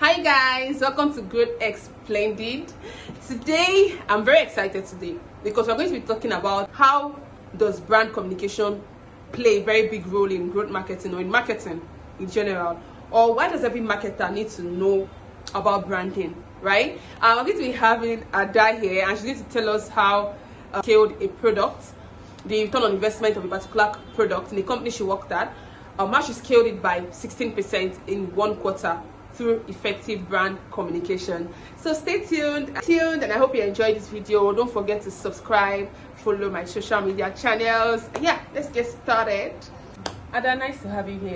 Hi guys, welcome to Growth Explained. Today, I'm very excited today because we're going to be talking about how does brand communication play a very big role in growth marketing or in marketing in general? Or why does every marketer need to know about branding right? I'm going to be having ada here and she's going to tell us how uh, scaled a product the return on investment of a particular product in the company she worked at um, how she scaled it by 16% in one quarter through effective brand communication. So stay tuned tuned and i hope you enjoyed this video. Don't forget to subscribe follow my social media channels. Yeah let's get started. Ada nice to have you here